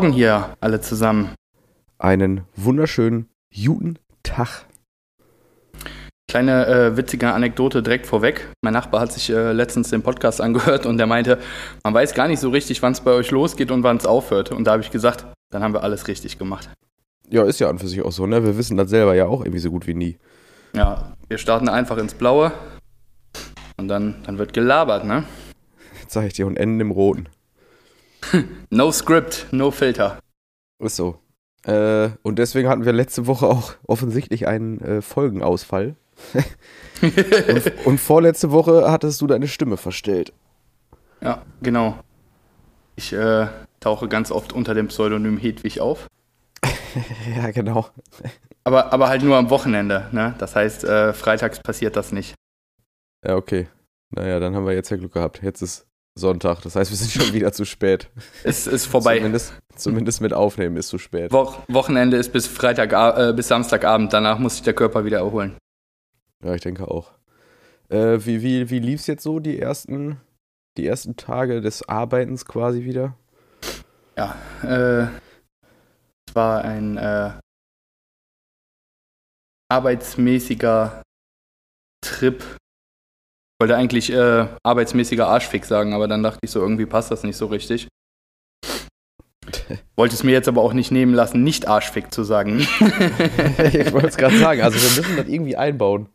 Morgen hier alle zusammen. Einen wunderschönen guten Tag. Kleine äh, witzige Anekdote direkt vorweg. Mein Nachbar hat sich äh, letztens den Podcast angehört und der meinte, man weiß gar nicht so richtig, wann es bei euch losgeht und wann es aufhört. Und da habe ich gesagt, dann haben wir alles richtig gemacht. Ja, ist ja an für sich auch so, ne? Wir wissen das selber ja auch irgendwie so gut wie nie. Ja, wir starten einfach ins Blaue und dann, dann wird gelabert, ne? Jetzt sag ich dir, und enden im Roten. No script, no filter. Ist so. Äh, und deswegen hatten wir letzte Woche auch offensichtlich einen äh, Folgenausfall. und, und vorletzte Woche hattest du deine Stimme verstellt. Ja, genau. Ich äh, tauche ganz oft unter dem Pseudonym Hedwig auf. ja, genau. Aber, aber halt nur am Wochenende, ne? Das heißt, äh, freitags passiert das nicht. Ja, okay. Naja, dann haben wir jetzt ja Glück gehabt. Jetzt ist Sonntag, das heißt, wir sind schon wieder zu spät. Es ist vorbei. Zumindest, zumindest mit Aufnehmen ist zu spät. Wo Wochenende ist bis Freitag, äh, bis Samstagabend, danach muss sich der Körper wieder erholen. Ja, ich denke auch. Äh, wie wie, wie lief es jetzt so, die ersten, die ersten Tage des Arbeitens quasi wieder? Ja, äh, es war ein äh, arbeitsmäßiger Trip. Ich wollte eigentlich äh, arbeitsmäßiger Arschfick sagen, aber dann dachte ich so, irgendwie passt das nicht so richtig. Wollte es mir jetzt aber auch nicht nehmen lassen, nicht Arschfick zu sagen. ich wollte es gerade sagen, also wir müssen das irgendwie einbauen.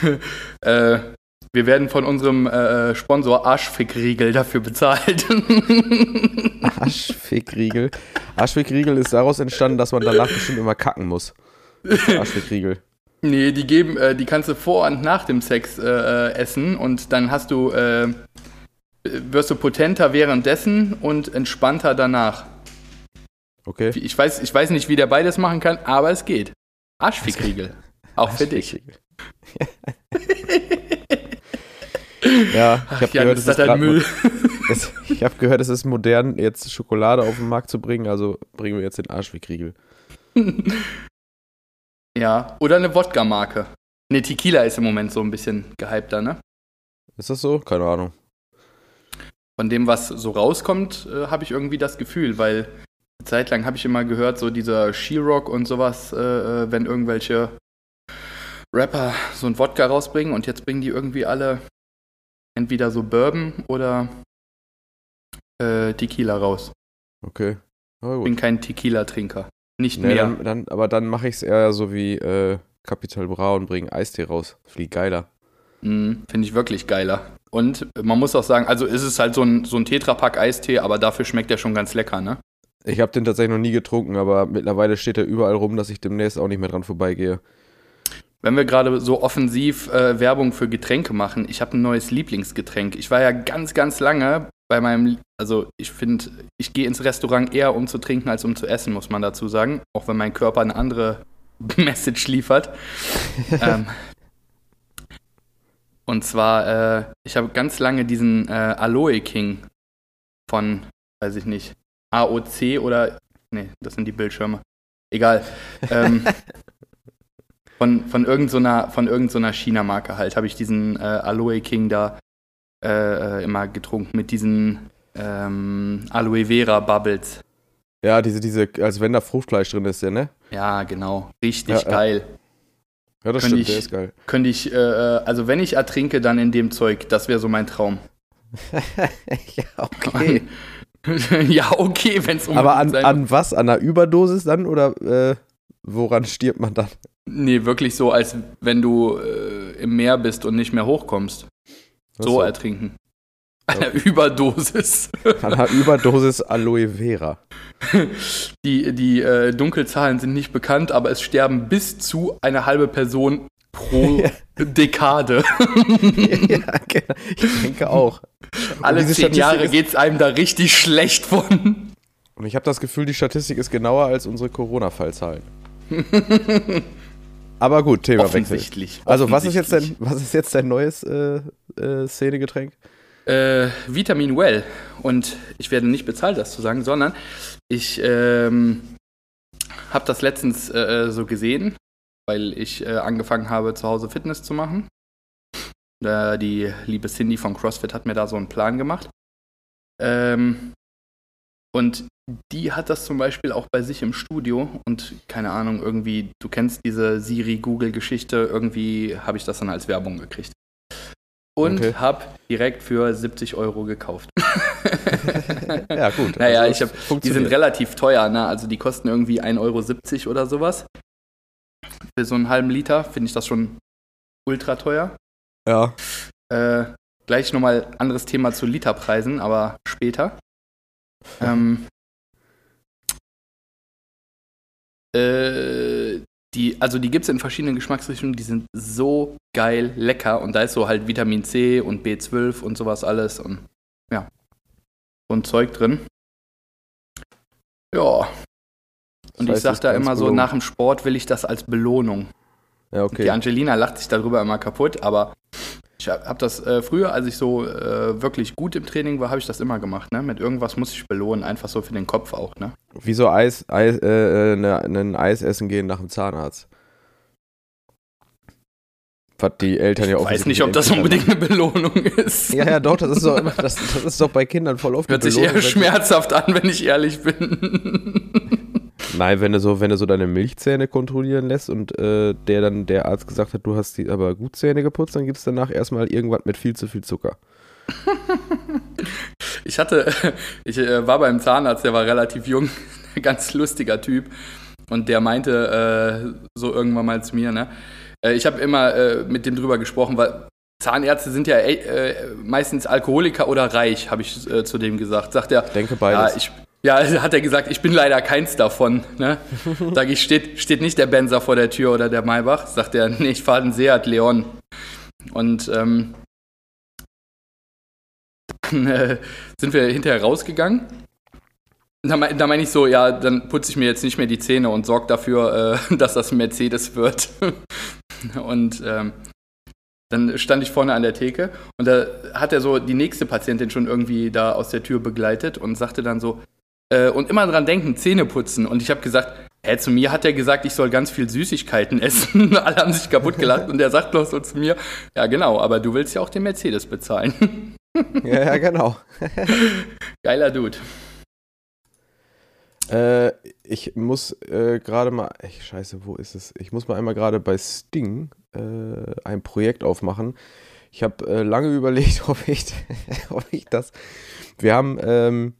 äh, wir werden von unserem äh, Sponsor Arschfickriegel dafür bezahlt. Arschfickriegel. Arschfickriegel ist daraus entstanden, dass man danach bestimmt immer kacken muss. Arschfickriegel. Nee, die geben, äh, die kannst du vor und nach dem Sex äh, äh essen und dann hast du, äh, wirst du potenter währenddessen und entspannter danach. Okay. Ich weiß, ich weiß nicht, wie der beides machen kann, aber es geht. Arschfickriegel. Auch für dich. ja, ich habe gehört, es ist halt Müll. Es, ich habe gehört, es ist modern, jetzt Schokolade auf den Markt zu bringen, also bringen wir jetzt den Arschfickriegel. Ja, oder eine Wodka-Marke. Ne, Tequila ist im Moment so ein bisschen gehypter, ne? Ist das so? Keine Ahnung. Von dem, was so rauskommt, äh, habe ich irgendwie das Gefühl, weil eine Zeit lang habe ich immer gehört, so dieser She-Rock und sowas, äh, äh, wenn irgendwelche Rapper so ein Wodka rausbringen und jetzt bringen die irgendwie alle entweder so Bourbon oder äh, Tequila raus. Okay. Ich bin kein Tequila-Trinker. Nicht nee, mehr. Dann, dann, aber dann mache ich es eher so wie äh, Capital Bra und bringe Eistee raus. Viel geiler. Mm, Finde ich wirklich geiler. Und man muss auch sagen, also ist es halt so ein, so ein Tetrapack Eistee, aber dafür schmeckt der schon ganz lecker, ne? Ich habe den tatsächlich noch nie getrunken, aber mittlerweile steht er überall rum, dass ich demnächst auch nicht mehr dran vorbeigehe. Wenn wir gerade so offensiv äh, Werbung für Getränke machen, ich habe ein neues Lieblingsgetränk. Ich war ja ganz, ganz lange bei meinem, also ich finde, ich gehe ins Restaurant eher um zu trinken als um zu essen, muss man dazu sagen. Auch wenn mein Körper eine andere Message liefert. ähm, und zwar, äh, ich habe ganz lange diesen äh, Aloe King von, weiß ich nicht, AOC oder, nee, das sind die Bildschirme. Egal. Ähm, von, von irgendeiner so irgend so China-Marke halt, habe ich diesen äh, Aloe King da äh, immer getrunken mit diesen ähm, Aloe Vera Bubbles. Ja, diese, diese, als wenn da Fruchtfleisch drin ist, ja, ne? Ja, genau. Richtig ja, geil. Ja, das könnte stimmt, ich, der ist geil. Könnte ich, äh, also wenn ich ertrinke, dann in dem Zeug. Das wäre so mein Traum. ja, okay. ja, okay, wenn es um. Aber an, an was? An einer Überdosis dann? Oder äh, woran stirbt man dann? Nee, wirklich so, als wenn du äh, im Meer bist und nicht mehr hochkommst. So, so, ertrinken. An einer okay. Überdosis. An einer Überdosis Aloe Vera. Die, die äh, Dunkelzahlen sind nicht bekannt, aber es sterben bis zu eine halbe Person pro ja. Dekade. ja, genau. Ich denke auch. Alle zehn Jahre geht es einem da richtig schlecht von. Und ich habe das Gefühl, die Statistik ist genauer als unsere Corona-Fallzahlen. Aber gut, Thema Offensichtlich. Wechsel. Also, was ist jetzt dein, was ist jetzt dein neues äh, äh, Szenegetränk? Äh, Vitamin Well. Und ich werde nicht bezahlt, das zu sagen, sondern ich ähm, habe das letztens äh, so gesehen, weil ich äh, angefangen habe, zu Hause Fitness zu machen. die liebe Cindy von CrossFit hat mir da so einen Plan gemacht. Ähm, Und die hat das zum Beispiel auch bei sich im Studio und keine Ahnung, irgendwie, du kennst diese Siri-Google-Geschichte, irgendwie habe ich das dann als Werbung gekriegt. Und Okay. habe direkt für 70 Euro gekauft. Ja, gut. Naja, also ich hab, die sind relativ teuer, ne? Also die kosten irgendwie 1,70 Euro oder sowas. Für so einen halben Liter finde ich das schon ultra teuer. Ja. Äh, gleich nochmal anderes Thema zu Literpreisen, aber später. ähm, äh, die, also die gibt es in verschiedenen Geschmacksrichtungen, die sind so geil lecker und da ist so halt Vitamin C und B12 und sowas alles und ja, so ein Zeug drin. Ja. Und Das heißt, ich sag da immer so, nach dem Sport will ich das als Belohnung. Ja, okay. Die Angelina lacht sich darüber immer kaputt, aber ich habe das äh, früher, als ich so äh, wirklich gut im Training war, habe ich das immer gemacht. Ne? Mit irgendwas muss ich belohnen, einfach so für den Kopf auch. Ne? Wie so Eis, Eis äh, äh, ne, ein Eis essen gehen nach dem Zahnarzt. Was die Eltern ja Ich auch. weiß nicht, ob das unbedingt eine Belohnung ist. Ja, ja, doch, das ist doch immer, das, das ist doch bei Kindern voll oft Hört sich eher schmerzhaft an, wenn ich ehrlich bin. Nein, wenn du so, wenn du so deine Milchzähne kontrollieren lässt und äh, der dann der Arzt gesagt hat, du hast die aber gut Zähne geputzt, dann gibt es danach erstmal irgendwas mit viel zu viel Zucker. Ich hatte, ich äh, war beim Zahnarzt, der war relativ jung, ganz lustiger Typ. Und der meinte äh, so irgendwann mal zu mir, ne? Äh, ich habe immer äh, mit dem drüber gesprochen, weil Zahnärzte sind ja äh, meistens Alkoholiker oder reich, habe ich zu dem gesagt. Sagt er, Ich denke ja, beides. ich, ja, hat er gesagt, ich bin leider keins davon. Ne? Sag ich, steht, steht nicht der Benzer vor der Tür oder der Maybach? Sagt er, nee, ich fahre einen Seat Leon. Und ähm, dann äh, sind wir hinterher rausgegangen. Da, mein- da meine ich so, ja, dann putze ich mir jetzt nicht mehr die Zähne und sorge dafür, äh, dass das ein Mercedes wird. und ähm, dann stand ich vorne an der Theke und da hat er so die nächste Patientin schon irgendwie da aus der Tür begleitet und sagte dann so, äh, und immer dran denken, Zähne putzen. Und ich habe gesagt, hä, zu mir hat er gesagt, ich soll ganz viel Süßigkeiten essen. Alle haben sich kaputt gelacht und er sagt bloß so zu mir, ja genau, aber du willst ja auch den Mercedes bezahlen. ja, ja, genau. Geiler Dude. Äh, ich muss äh, gerade mal, ey, scheiße, wo ist es? Ich muss mal einmal gerade bei Sting äh, ein Projekt aufmachen. Ich habe äh, lange überlegt, ob ich, ob ich das. Wir haben, ähm,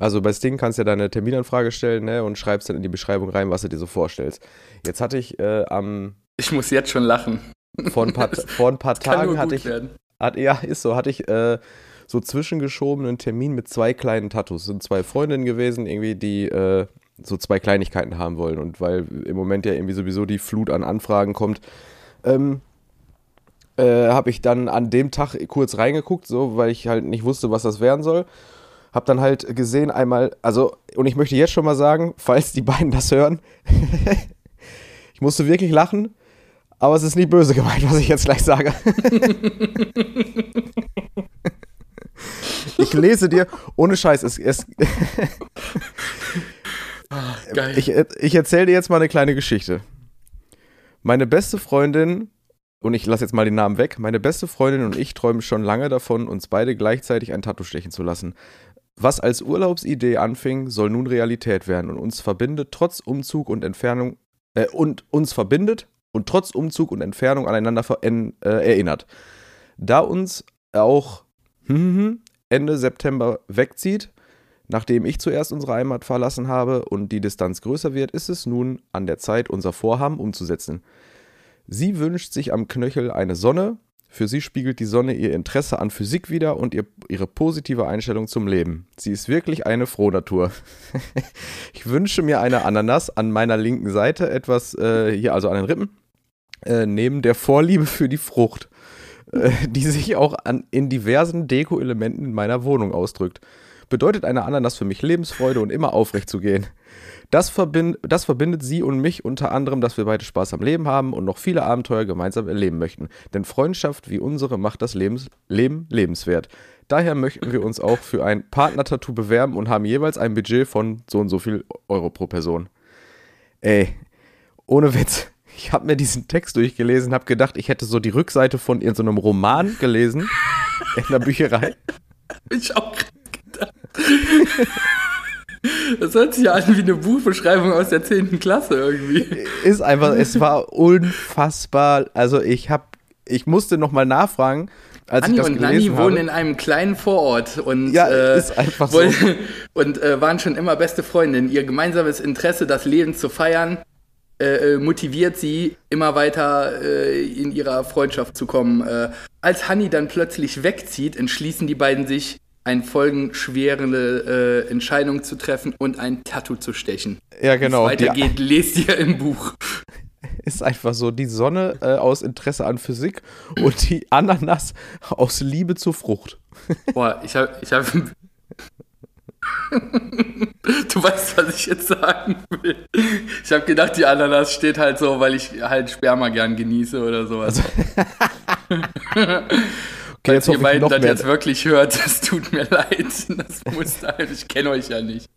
also bei Sting kannst du ja deine Terminanfrage stellen ne, und schreibst dann in die Beschreibung rein, was du dir so vorstellst. Jetzt hatte ich äh, am Ich muss jetzt schon lachen. vor ein paar, vor ein paar Tagen hatte ich, hat, ja, ist so, hatte ich äh, so zwischengeschobenen Termin mit zwei kleinen Tattoos. Sind zwei Freundinnen gewesen, irgendwie, die äh, so zwei Kleinigkeiten haben wollen. Und weil im Moment ja irgendwie sowieso die Flut an Anfragen kommt, ähm, äh, habe ich dann an dem Tag kurz reingeguckt, so, weil ich halt nicht wusste, was das werden soll. Hab dann halt gesehen einmal, also, und ich möchte jetzt schon mal sagen, falls die beiden das hören, ich musste wirklich lachen, aber es ist nicht böse gemeint, was ich jetzt gleich sage. Ich lese dir, ohne Scheiß, es, es, Geil. ich, ich erzähle dir jetzt mal eine kleine Geschichte. Meine beste Freundin, und ich lasse jetzt mal den Namen weg, meine beste Freundin und ich träumen schon lange davon, uns beide gleichzeitig ein Tattoo stechen zu lassen. Was als Urlaubsidee anfing, soll nun Realität werden und uns verbindet trotz Umzug und Entfernung äh, und uns verbindet und trotz Umzug und Entfernung aneinander äh, erinnert. Da uns auch hm, Ende September wegzieht, nachdem ich zuerst unsere Heimat verlassen habe und die Distanz größer wird, ist es nun an der Zeit, unser Vorhaben umzusetzen. Sie wünscht sich am Knöchel eine Sonne. Für sie spiegelt die Sonne ihr Interesse an Physik wider und ihr, ihre positive Einstellung zum Leben. Sie ist wirklich eine Frohnatur. ich wünsche mir eine Ananas an meiner linken Seite, etwas äh, hier, also an den Rippen, äh, neben der Vorliebe für die Frucht, äh, die sich auch an, in diversen Deko-Elementen in meiner Wohnung ausdrückt. Bedeutet eine Ananas für mich Lebensfreude und immer aufrecht zu gehen. Das, verbind, das verbindet sie und mich unter anderem, dass wir beide Spaß am Leben haben und noch viele Abenteuer gemeinsam erleben möchten. Denn Freundschaft wie unsere macht das Lebens, Leben lebenswert. Daher möchten wir uns auch für ein Partner-Tattoo bewerben und haben jeweils ein Budget von so und so viel Euro pro Person. Ey, ohne Witz. Ich habe mir diesen Text durchgelesen, habe gedacht, ich hätte so die Rückseite von irgendeinem so Roman gelesen in der Bücherei. Ich auch gedacht. Das hört sich ja an wie eine Buchbeschreibung aus der 10. Klasse irgendwie. Ist einfach, es war unfassbar. Also ich habe, ich musste nochmal nachfragen, als Anni ich das und Nanni wohnen in einem kleinen Vorort und, Ja, äh, einfach so. wollen- und äh, waren schon immer beste Freundinnen. Ihr gemeinsames Interesse, das Leben zu feiern, äh, äh, motiviert sie, immer weiter äh, in ihrer Freundschaft zu kommen. Äh, als Hanni dann plötzlich wegzieht, entschließen die beiden sich, eine folgenschwere äh, Entscheidung zu treffen und ein Tattoo zu stechen. ja, genau. es Die, weitergeht, lest ihr im Buch. ist einfach so die Sonne äh, aus Interesse an Physik und die Ananas aus Liebe zur Frucht. Boah, ich habe. Ich hab, du weißt, was ich jetzt sagen will. Ich habe gedacht, die Ananas steht halt so, weil ich halt Sperma gern genieße oder sowas. Okay, Falls hoffe ihr beiden das jetzt wirklich hört, das tut mir leid. Das muss halt, ich kenne euch ja nicht.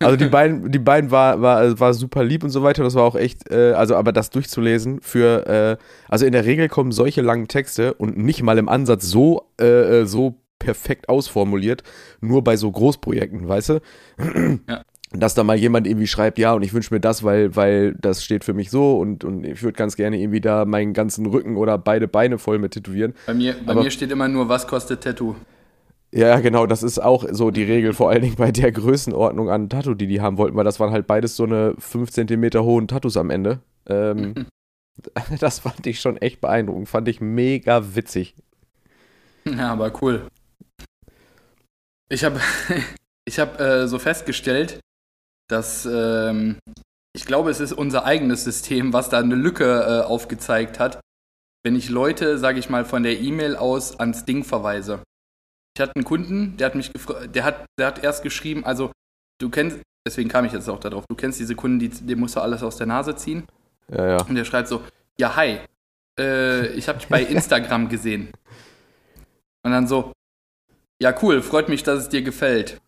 Also die beiden, die beiden war, war, war super lieb und so weiter. Das war auch echt, äh, also aber das durchzulesen für, äh, also in der Regel kommen solche langen Texte und nicht mal im Ansatz so, äh, äh, so perfekt ausformuliert, nur bei so Großprojekten, weißt du? Ja. Dass da mal jemand irgendwie schreibt, ja, und ich wünsche mir das, weil, weil das steht für mich so und, und ich würde ganz gerne irgendwie da meinen ganzen Rücken oder beide Beine voll mit tätowieren. Bei mir, bei Aber- mir steht immer nur, was kostet Tattoo. Ja, genau, das ist auch so die Regel, vor allen Dingen bei der Größenordnung an Tattoo, die die haben wollten, weil das waren halt beides so eine 5 cm hohen Tattoos am Ende. Ähm, das fand ich schon echt beeindruckend, fand ich mega witzig. Ja, aber cool. Ich habe ich hab, äh, so festgestellt, dass ähm, ich glaube, es ist unser eigenes System, was da eine Lücke äh, aufgezeigt hat, wenn ich Leute, sage ich mal, von der E-Mail aus ans Ding verweise. Ich hatte einen Kunden, der hat mich gefragt, der hat, der hat erst geschrieben, also du kennst, deswegen kam ich jetzt auch darauf, du kennst diese Kunden, die, dem musst du alles aus der Nase ziehen. Ja, ja. Und der schreibt so, ja, hi, äh, ich habe dich bei Instagram gesehen. Und dann so, ja, cool, freut mich, dass es dir gefällt.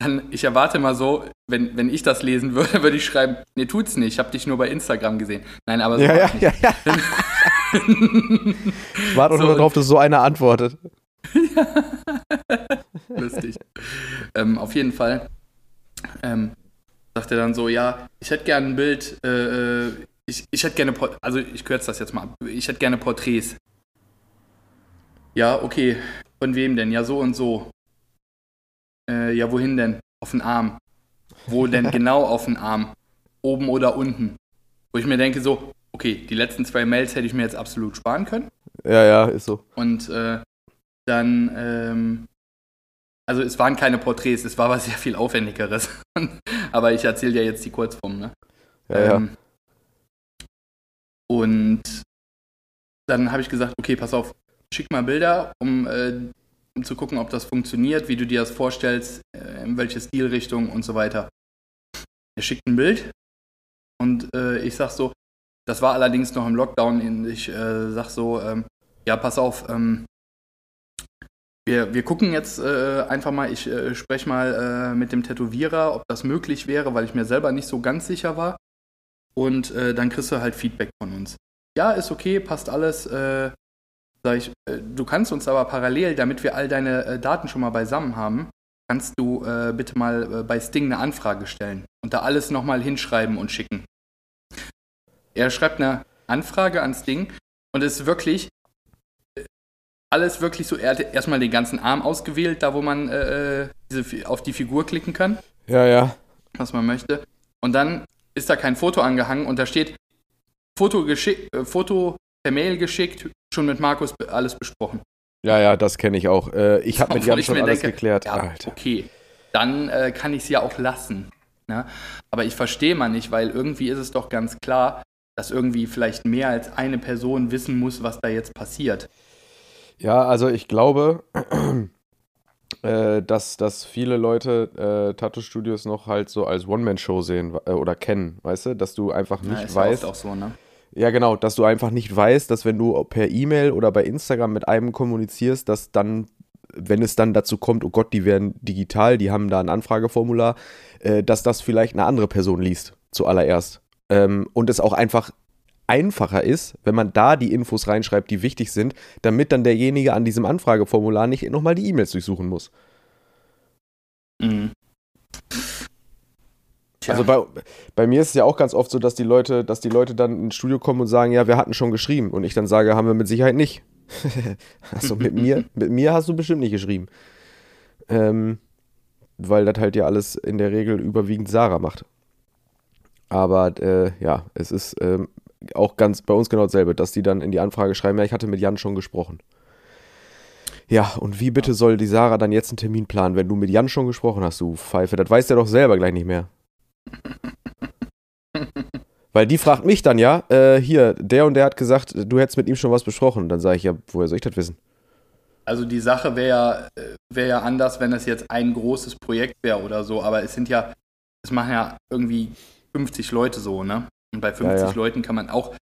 Dann, ich erwarte mal so, wenn, wenn ich das lesen würde, würde ich schreiben, nee, tut's nicht, ich habe dich nur bei Instagram gesehen. Nein, aber so Ja, ja, ja, ja. Ich warte auch So, nur darauf, dass so einer antwortet. Lustig. ähm, auf jeden Fall ähm, sagt er dann so, ja, ich hätte gerne ein Bild, äh, äh, ich, ich hätte gerne, Port also ich kürze das jetzt mal ab, ich hätte gerne Porträts. Ja, okay, von wem denn? Ja, so und so. Äh, ja, wohin denn? Auf den Arm. Wo denn genau auf den Arm? Oben oder unten? Wo ich mir denke so, okay, die letzten zwei Mails hätte ich mir jetzt absolut sparen können. Ja, ja, ist so. Und äh, dann, ähm, also es waren keine Porträts, es war was sehr viel Aufwendigeres. Aber ich erzähle dir jetzt die Kurzform, ne? Ja, ja. Ähm, und dann habe ich gesagt, okay, pass auf, schick mal Bilder, um, äh, um zu gucken, ob das funktioniert, wie du dir das vorstellst, äh, in welche Stilrichtung und so weiter. Er schickt ein Bild und äh, ich sag so, das war allerdings noch im Lockdown, ich äh, sag so, ähm, ja, pass auf, ähm, wir, wir gucken jetzt äh, einfach mal, ich äh, spreche mal äh, mit dem Tätowierer, ob das möglich wäre, weil ich mir selber nicht so ganz sicher war. Und äh, dann kriegst du halt Feedback von uns. Ja, ist okay, passt alles. Äh, sag ich, äh, du kannst uns aber parallel, damit wir all deine äh, Daten schon mal beisammen haben, kannst du äh, bitte mal äh, bei Sting eine Anfrage stellen und da alles nochmal hinschreiben und schicken. Er schreibt eine Anfrage an Sting und es ist wirklich äh, alles wirklich so, er hat erstmal den ganzen Arm ausgewählt, da wo man diese, auf die Figur klicken kann Ja, ja. was man möchte. Und dann ist da kein Foto angehangen und da steht Foto, geschick, äh, Foto per Mail geschickt, schon mit Markus alles besprochen. Ja, ja, das kenne ich auch. Äh, ich habe mit Jan schon alles denke, geklärt. Ja, Alter. okay, dann äh, kann ich es ja auch lassen. Ne? Aber ich verstehe mal nicht, weil irgendwie ist es doch ganz klar, dass irgendwie vielleicht mehr als eine Person wissen muss, was da jetzt passiert. Ja, also ich glaube, äh, dass, dass viele Leute äh, Tattoo-Studios noch halt so als One-Man-Show sehen äh, oder kennen, weißt du? Dass du einfach nicht ja weißt. oft auch so, ne? Ja, genau, dass du einfach nicht weißt, dass wenn du per E-Mail oder bei Instagram mit einem kommunizierst, dass dann, wenn es dann dazu kommt, oh Gott, die werden digital, die haben da ein Anfrageformular, äh, dass das vielleicht eine andere Person liest, zuallererst. Ähm, und es auch einfach einfacher ist, wenn man da die Infos reinschreibt, die wichtig sind, damit dann derjenige an diesem Anfrageformular nicht nochmal die E-Mails durchsuchen muss. Mhm. Tja. Also bei, bei mir ist es ja auch ganz oft so, dass die Leute, dass die Leute dann ins Studio kommen und sagen, ja, wir hatten schon geschrieben. Und ich dann sage, haben wir mit Sicherheit nicht. also mit mir, mit mir hast du bestimmt nicht geschrieben. Ähm, weil das halt ja alles in der Regel überwiegend Sarah macht. Aber äh, ja, es ist ähm, auch ganz bei uns genau dasselbe, dass die dann in die Anfrage schreiben, ja, ich hatte mit Jan schon gesprochen. Ja, und wie bitte soll die Sarah dann jetzt einen Termin planen, wenn du mit Jan schon gesprochen hast, du Pfeife? Das weiß der doch selber gleich nicht mehr. Weil die fragt mich dann ja, äh, hier, der und der hat gesagt, du hättest mit ihm schon was besprochen. Dann sage ich ja, woher soll ich das wissen? Also die Sache wäre ja, äh, wär ja anders, wenn es jetzt ein großes Projekt wäre oder so, aber es sind ja, es machen ja irgendwie 50 Leute so, ne? Und bei 50 ja, ja. Leuten kann man auch,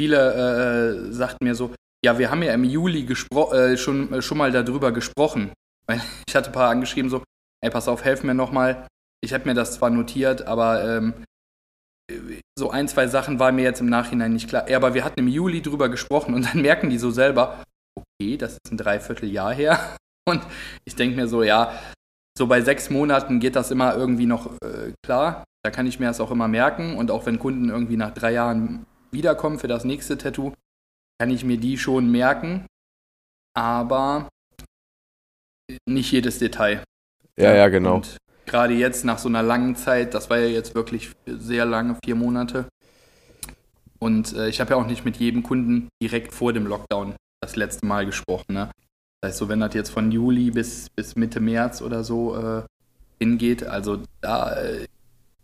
viele äh, sagten mir so, ja, wir haben ja im Juli äh, schon, äh, schon mal darüber gesprochen. Ich hatte ein paar angeschrieben so, ey, pass auf, helf mir nochmal. Ich habe mir das zwar notiert, aber ähm, so ein, zwei Sachen waren mir jetzt im Nachhinein nicht klar. Ja, aber wir hatten im Juli drüber gesprochen und dann merken die so selber, okay, das ist ein Dreivierteljahr her. Und ich denke mir so, ja, so bei sechs Monaten geht das immer irgendwie noch äh, klar. Da kann ich mir das auch immer merken. Und auch wenn Kunden irgendwie nach drei Jahren wiederkommen für das nächste Tattoo, kann ich mir die schon merken. Aber nicht jedes Detail. Ja, ja, genau. Und gerade jetzt nach so einer langen Zeit, das war ja jetzt wirklich sehr lange, vier Monate. Und äh, ich habe ja auch nicht mit jedem Kunden direkt vor dem Lockdown das letzte Mal gesprochen. Ne? Das heißt, so wenn das jetzt von Juli bis, bis Mitte März oder so äh, hingeht, also da, äh,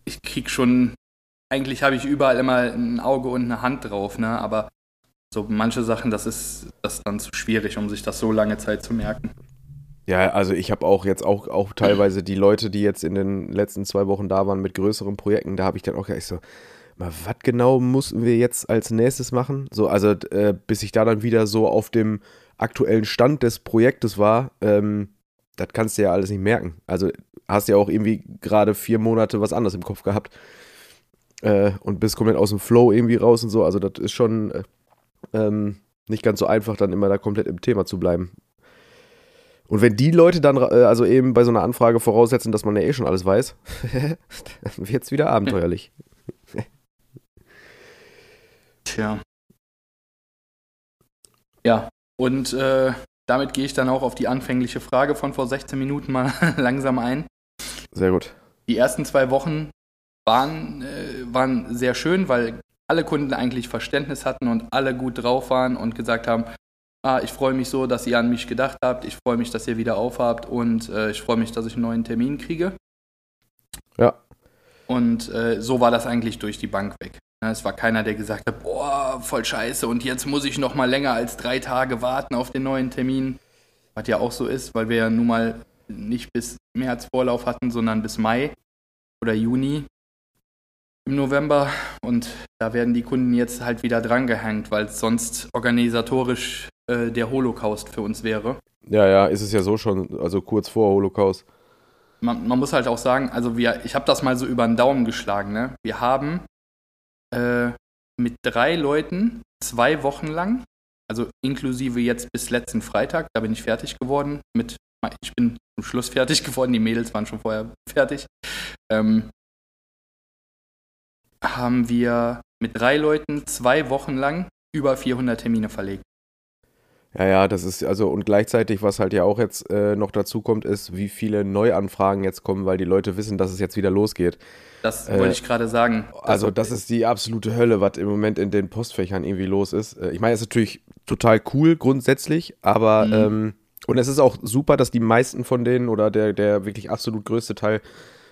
ich krieg schon, eigentlich habe ich überall immer ein Auge und eine Hand drauf, ne? aber so manche Sachen, das ist, das ist dann zu schwierig, um sich das so lange Zeit zu merken. Ja, also ich habe auch jetzt auch, auch teilweise die Leute, die jetzt in den letzten zwei Wochen da waren mit größeren Projekten, da habe ich dann auch gleich so, mal, was genau mussten wir jetzt als nächstes machen? So, also äh, bis ich da dann wieder so auf dem aktuellen Stand des Projektes war, ähm, das kannst du ja alles nicht merken. Also hast ja auch irgendwie gerade vier Monate was anderes im Kopf gehabt äh, und bist komplett aus dem Flow irgendwie raus und so. Also das ist schon äh, ähm, nicht ganz so einfach, dann immer da komplett im Thema zu bleiben. Und wenn die Leute dann, äh, also eben bei so einer Anfrage voraussetzen, dass man ja eh schon alles weiß, dann wird es wieder abenteuerlich. Tja. Ja, und äh, damit gehe ich dann auch auf die anfängliche Frage von vor 16 Minuten mal langsam ein. Sehr gut. Die ersten zwei Wochen waren, äh, waren sehr schön, weil alle Kunden eigentlich Verständnis hatten und alle gut drauf waren und gesagt haben, ah, ich freue mich so, dass ihr an mich gedacht habt, ich freue mich, dass ihr wieder aufhabt und äh, ich freue mich, dass ich einen neuen Termin kriege. Ja. Und äh, so war das eigentlich durch die Bank weg. Es war keiner, der gesagt hat, boah, voll scheiße und jetzt muss ich noch mal länger als drei Tage warten auf den neuen Termin. Was ja auch so ist, weil wir ja nun mal nicht bis März Vorlauf hatten, sondern bis Mai oder Juni im November. Und da werden die Kunden jetzt halt wieder drangehängt, weil es sonst organisatorisch äh, der Holocaust für uns wäre. Ja, ja, ist es ja so schon, also kurz vor Holocaust. Man, man muss halt auch sagen, also wir, ich habe das mal so über den Daumen geschlagen, ne? Wir haben äh, mit drei Leuten zwei Wochen lang, also inklusive jetzt bis letzten Freitag, da bin ich fertig geworden mit, ich bin zum Schluss fertig geworden, die Mädels waren schon vorher fertig, ähm, haben wir mit drei Leuten zwei Wochen lang über 400 Termine verlegt. Ja, ja, das ist also und gleichzeitig, was halt ja auch jetzt äh, noch dazu kommt, ist, wie viele Neuanfragen jetzt kommen, weil die Leute wissen, dass es jetzt wieder losgeht. Das äh, wollte ich gerade sagen. Also, das ist die absolute Hölle, was im Moment in den Postfächern irgendwie los ist. Äh, ich meine, es ist natürlich total cool grundsätzlich, aber mhm. ähm, und es ist auch super, dass die meisten von denen oder der, der wirklich absolut größte Teil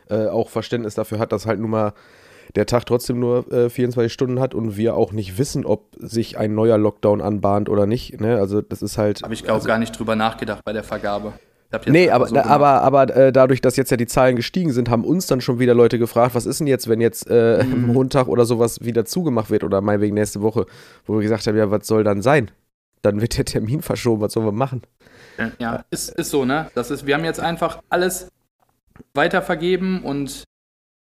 äh, auch Verständnis dafür hat, dass halt nun mal der Tag trotzdem nur äh, 24 Stunden hat und wir auch nicht wissen, ob sich ein neuer Lockdown anbahnt oder nicht. Ne? Also das ist halt. Habe ich glaube also, gar nicht drüber nachgedacht bei der Vergabe. Nee, aber, so aber, aber äh, dadurch, dass jetzt ja die Zahlen gestiegen sind, haben uns dann schon wieder Leute gefragt, was ist denn jetzt, wenn jetzt äh, mhm. Montag oder sowas wieder zugemacht wird oder meinetwegen nächste Woche, wo wir gesagt haben, ja, was soll dann sein? Dann wird der Termin verschoben, was sollen wir machen? Ja, ist, ist so, ne? Das ist, wir haben jetzt einfach alles weitervergeben und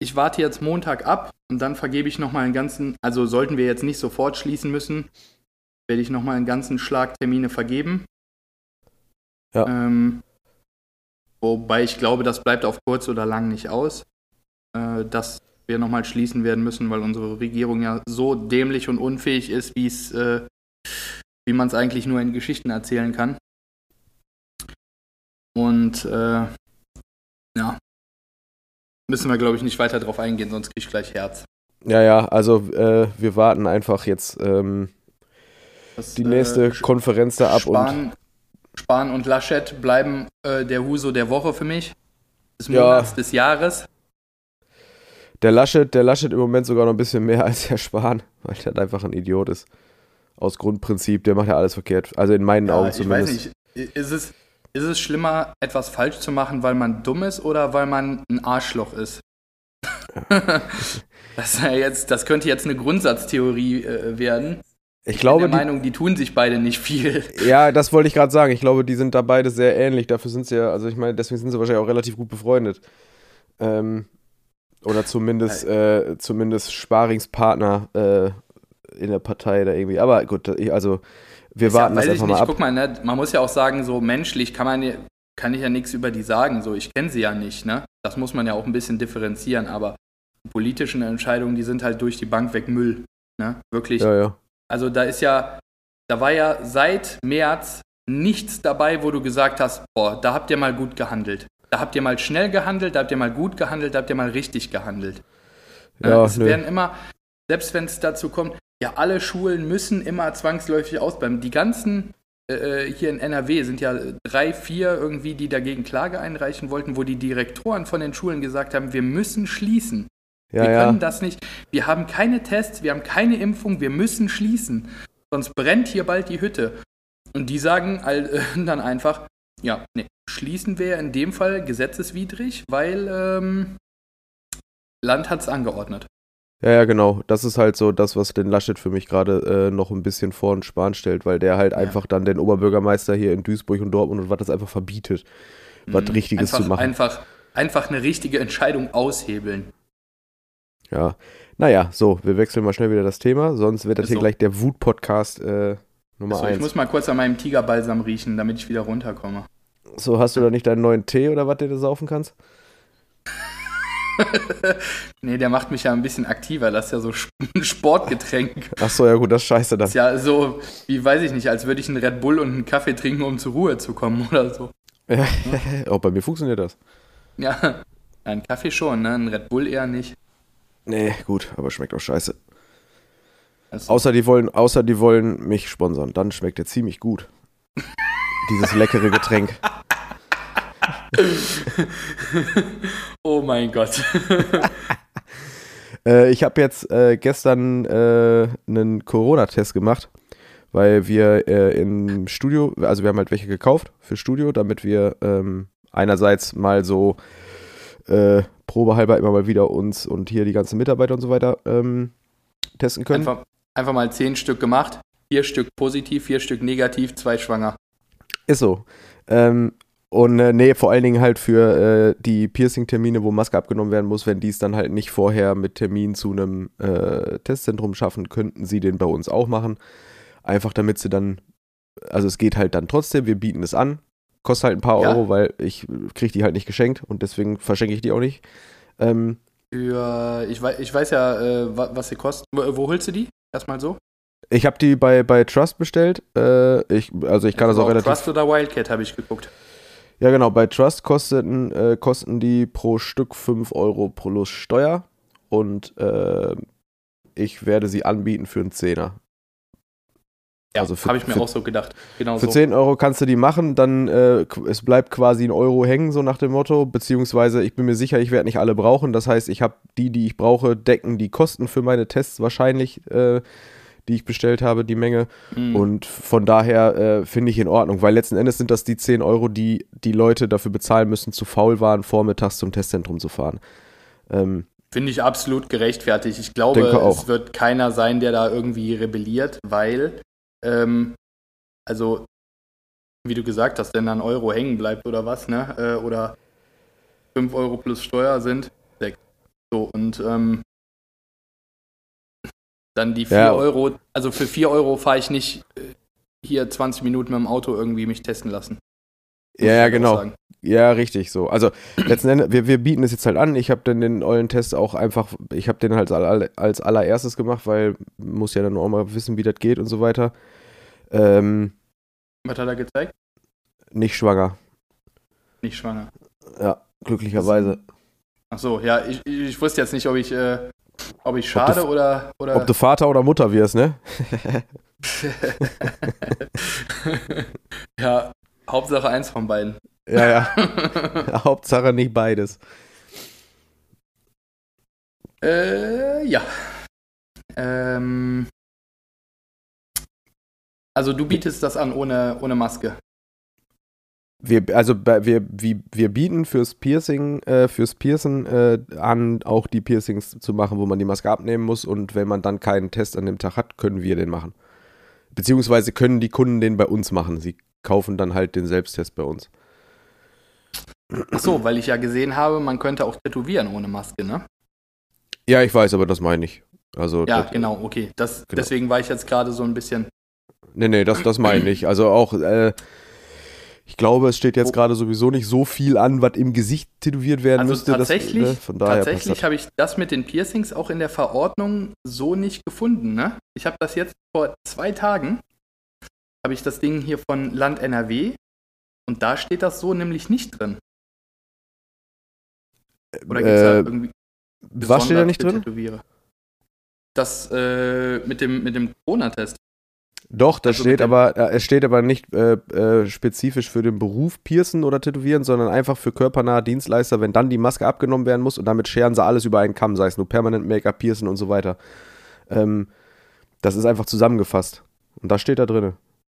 ich warte jetzt Montag ab und dann vergebe ich nochmal einen ganzen, also sollten wir jetzt nicht sofort schließen müssen, werde ich nochmal einen ganzen Schlag Termine vergeben. Ja. Ähm, wobei ich glaube, das bleibt auf kurz oder lang nicht aus. Äh, das wir nochmal schließen werden müssen, weil unsere Regierung ja so dämlich und unfähig ist, wie es, äh, wie man es eigentlich nur in Geschichten erzählen kann. Und äh, ja, müssen wir, glaube ich, nicht weiter drauf eingehen, sonst kriege ich gleich Herz. Ja, ja, also äh, wir warten einfach jetzt ähm, das, die nächste äh, Konferenz da ab. Spahn, und Spahn und Laschet bleiben äh, der Huso der Woche für mich. Des Monats, ja. des Jahres. Der Laschet, der Laschet im Moment sogar noch ein bisschen mehr als Herr Spahn, weil der halt einfach ein Idiot ist. Aus Grundprinzip, der macht ja alles verkehrt. Also in meinen ja, Augen zumindest. Ich weiß nicht, ist es, ist es schlimmer, etwas falsch zu machen, weil man dumm ist oder weil man ein Arschloch ist? Ja. das, jetzt, das könnte jetzt eine Grundsatztheorie äh, werden. Ich glaube, bin der Meinung, die tun sich beide nicht viel. Ja, das wollte ich gerade sagen. Ich glaube, die sind da beide sehr ähnlich. Dafür sind sie ja, also ich meine, deswegen sind sie wahrscheinlich auch relativ gut befreundet. Ähm, oder zumindest, äh, zumindest Sparingspartner äh, in der Partei da irgendwie. Aber gut, also wir warten ja, das einfach mal ab. Guck mal, ne, man muss ja auch sagen, so menschlich kann man kann ich ja nichts über die sagen. So, ich kenne sie ja nicht, ne? Das muss man ja auch ein bisschen differenzieren, aber die politischen Entscheidungen, die sind halt durch die Bank weg Müll. Ne? Wirklich. Ja, ja. Also da ist ja, da war ja seit März nichts dabei, wo du gesagt hast, boah, da habt ihr mal gut gehandelt. Da habt ihr mal schnell gehandelt, da habt ihr mal gut gehandelt, da habt ihr mal richtig gehandelt. Ja, es nö. werden immer, selbst wenn es dazu kommt, ja, alle Schulen müssen immer zwangsläufig ausbleiben. Die ganzen äh, äh hier in NRW sind ja drei, vier irgendwie, die dagegen Klage einreichen wollten, wo die Direktoren von den Schulen gesagt haben, wir müssen schließen. Ja, wir können ja. das nicht. Wir haben keine Tests, wir haben keine Impfung, wir müssen schließen. Sonst brennt hier bald die Hütte. Und die sagen äh, dann einfach, ja, nee, schließen wir in dem Fall gesetzeswidrig, weil ähm, Land hat es angeordnet. Ja, ja, genau. Das ist halt so das, was den Laschet für mich gerade äh, noch ein bisschen vor den Spahn stellt, weil der halt ja. einfach dann den Oberbürgermeister hier in Duisburg und Dortmund und was das einfach verbietet, mhm. was Richtiges einfach, zu machen. Einfach, einfach eine richtige Entscheidung aushebeln. Ja, naja, so, wir wechseln mal schnell wieder das Thema, sonst wird das ist hier so. gleich der Wut-Podcast äh, Nummer 1. Ich muss mal kurz an meinem Tigerbalsam riechen, damit ich wieder runterkomme. So, hast du da nicht deinen neuen Tee oder was, den du saufen kannst? nee, der macht mich ja ein bisschen aktiver. Das ist ja so ein Sportgetränk. Ach so, ja gut, das ist scheiße dann. Das ist ja so, wie weiß ich nicht, als würde ich einen Red Bull und einen Kaffee trinken, um zur Ruhe zu kommen oder so. Ja, auch bei mir funktioniert das. Ja, ein Kaffee schon, ne? Ein Red Bull eher nicht. Nee, gut, aber schmeckt auch scheiße. Also. Außer, die wollen, außer die wollen mich sponsern, dann schmeckt er ziemlich gut. Dieses leckere Getränk. oh mein Gott. äh, ich habe jetzt äh, gestern äh, einen Corona-Test gemacht, weil wir äh, im Studio, also wir haben halt welche gekauft für Studio, damit wir ähm, einerseits mal so äh, probehalber immer mal wieder uns und hier die ganzen Mitarbeiter und so weiter ähm, testen können. Einfach, einfach mal zehn Stück gemacht, vier Stück positiv, vier Stück negativ, zwei schwanger. Ist so. Ähm, und äh, nee, vor allen Dingen halt für äh, die Piercing-Termine, wo Maske abgenommen werden muss, wenn die es dann halt nicht vorher mit Termin zu einem äh, Testzentrum schaffen, könnten sie den bei uns auch machen. Einfach damit sie dann, also es geht halt dann trotzdem, wir bieten es an, Kostet halt ein paar ja. Euro, weil ich kriege die halt nicht geschenkt und deswegen verschenke ich die auch nicht. Ähm, Für, ich, weiß, ich weiß ja, äh, was sie kosten. Wo, wo, holst du die? Erstmal so? Ich habe die bei, bei Trust bestellt. Äh, ich, also ich kann das auch relativ. Trust oder Wildcat habe ich geguckt. Ja, genau. Bei Trust kosteten, äh, kosten die pro Stück 5 Euro plus Steuer. Und äh, ich werde sie anbieten für einen Zehner. Ja, also habe ich mir für, auch so gedacht. Genau für so. 10 Euro kannst du die machen, dann äh, es bleibt quasi ein Euro hängen, so nach dem Motto. Beziehungsweise ich bin mir sicher, ich werde nicht alle brauchen. Das heißt, ich habe die, die ich brauche, decken die Kosten für meine Tests wahrscheinlich, äh, die ich bestellt habe, die Menge. Mhm. Und von daher äh, finde ich in Ordnung, weil letzten Endes sind das die 10 Euro, die die Leute dafür bezahlen müssen, zu faul waren, vormittags zum Testzentrum zu fahren. Ähm, Finde ich absolut gerechtfertigt. Ich glaube, es wird keiner sein, der da irgendwie rebelliert, weil ähm, also, wie du gesagt hast, wenn dann Euro hängen bleibt oder was, ne? Äh, oder 5 Euro plus Steuer sind, 6. So, und ähm, dann die 4 ja. Euro, also für 4 Euro fahre ich nicht äh, hier 20 Minuten mit dem Auto irgendwie mich testen lassen. Ja, ja, genau. Ja, richtig so. Also letzten Endes, wir, wir bieten es jetzt halt an. Ich habe dann den ollen Test auch einfach, ich habe den halt als allererstes gemacht, weil muss ja dann auch mal wissen, wie das geht und so weiter. Ähm, Was hat er gezeigt? Nicht schwanger. Nicht schwanger. Ja, glücklicherweise. Ach so, ja, ich, ich wusste jetzt nicht, ob ich, äh, ob ich schade ob du, oder, oder. Ob du Vater oder Mutter wirst, ne? ja, Hauptsache eins von beiden. Ja, ja. Hauptsache nicht beides. Äh, ja. Ähm, also du bietest das an ohne, ohne Maske. Wir, also wir, wir, wir bieten fürs Piercing, äh, fürs Piercen äh, an, auch die Piercings zu machen, wo man die Maske abnehmen muss. Und wenn man dann keinen Test an dem Tag hat, können wir den machen. Beziehungsweise können die Kunden den bei uns machen. Sie kaufen dann halt den Selbsttest bei uns. Ach so, weil ich ja gesehen habe, man könnte auch tätowieren ohne Maske, ne? Ja, ich weiß, aber das meine ich. Also, ja, das, genau, okay. Das, Genau. Deswegen war ich jetzt gerade so ein bisschen. Nee, nee, das, das meine ich. Also auch, äh, ich glaube, es steht jetzt Wo- gerade sowieso nicht so viel an, was im Gesicht tätowiert werden Also müsste. tatsächlich, das, ne, von daher tatsächlich habe ich das mit den Piercings auch in der Verordnung so nicht gefunden, ne? Ich habe das jetzt vor zwei Tagen, habe ich das Ding hier von Land NRW und da steht das so nämlich nicht drin. Oder gibt es da Äh, irgendwie was steht da nicht drin? Tätowiere? Das äh, mit dem, mit dem Corona-Test. Doch, das Also steht aber, äh, es steht aber nicht äh, äh, spezifisch für den Beruf Piercen oder Tätowieren, sondern einfach für körpernahe Dienstleister, wenn dann die Maske abgenommen werden muss und damit scheren sie alles über einen Kamm, sei es nur permanent Make-up, Piercen und so weiter. Ähm, das ist einfach zusammengefasst. Und das steht da drin.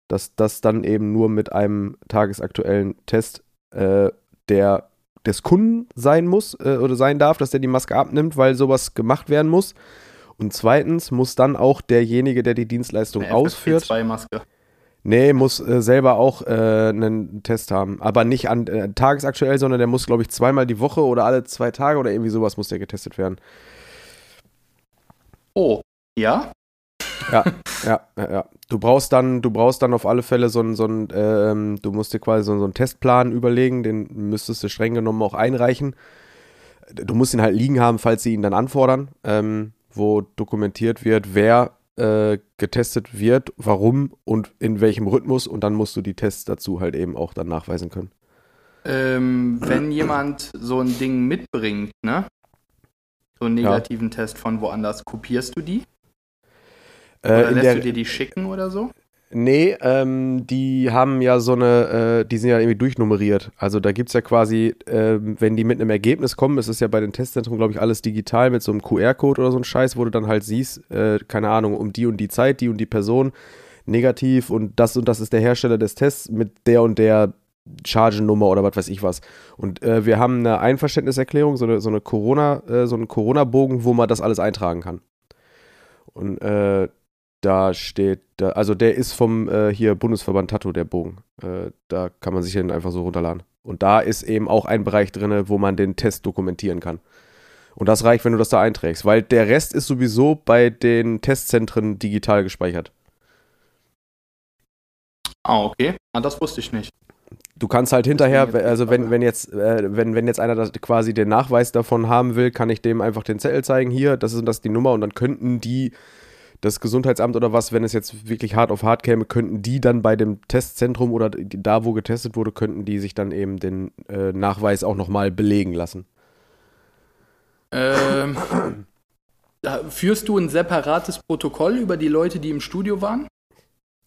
Dass das dann eben nur mit einem tagesaktuellen Test äh, der des Kunden sein muss äh, oder sein darf, dass der die Maske abnimmt, weil sowas gemacht werden muss. Und zweitens muss dann auch derjenige, der die Dienstleistung Eine ausführt, FFP2-Maske. Nee, muss äh, selber auch äh, einen Test haben. Aber nicht an äh, tagesaktuell, sondern der muss, glaube ich, zweimal die Woche oder alle zwei Tage oder irgendwie sowas muss der getestet werden. Oh, ja? Ja, ja, ja. Du brauchst dann, du brauchst dann auf alle Fälle so einen, so einen ähm, du musst dir quasi so, so einen Testplan überlegen, den müsstest du streng genommen auch einreichen. Du musst ihn halt liegen haben, falls sie ihn dann anfordern, ähm, wo dokumentiert wird, wer äh, getestet wird, warum und in welchem Rhythmus und dann musst du die Tests dazu halt eben auch dann nachweisen können. Ähm, wenn jemand so ein Ding mitbringt, ne? So einen Ja. negativen Test von woanders, kopierst du die? Äh, Oder lässt der, du dir die schicken oder so? Nee, ähm, die haben ja so eine, äh, die sind ja irgendwie durchnummeriert. Also da gibt es ja quasi, ähm, wenn die mit einem Ergebnis kommen, es ist ja bei den Testzentren, glaube ich, alles digital mit so einem QR-Code oder so ein Scheiß, wo du dann halt siehst, äh, keine Ahnung, um die und die Zeit, die und die Person, negativ und das und das ist der Hersteller des Tests mit der und der Chargennummer oder was weiß ich was. Und äh, wir haben eine Einverständniserklärung, so eine, so eine Corona, äh, so einen Corona-Bogen, wo man das alles eintragen kann. Und äh, da steht, da, also der ist vom äh, hier Bundesverband Tattoo, der Bogen. Äh, da kann man sich den einfach so runterladen. Und da ist eben auch ein Bereich drin, wo man den Test dokumentieren kann. Und das reicht, wenn du das da einträgst, weil der Rest ist sowieso bei den Testzentren digital gespeichert. Ah, okay. Ah, das wusste ich nicht. Du kannst halt hinterher, also wenn, wenn jetzt, äh, wenn, wenn jetzt einer das quasi den Nachweis davon haben will, kann ich dem einfach den Zettel zeigen, hier, das ist das ist die Nummer und dann könnten die, das Gesundheitsamt oder was, wenn es jetzt wirklich hart auf hart käme, könnten die dann bei dem Testzentrum oder da, wo getestet wurde, könnten die sich dann eben den äh, Nachweis auch nochmal belegen lassen. Ähm, führst du ein separates Protokoll über die Leute, die im Studio waren?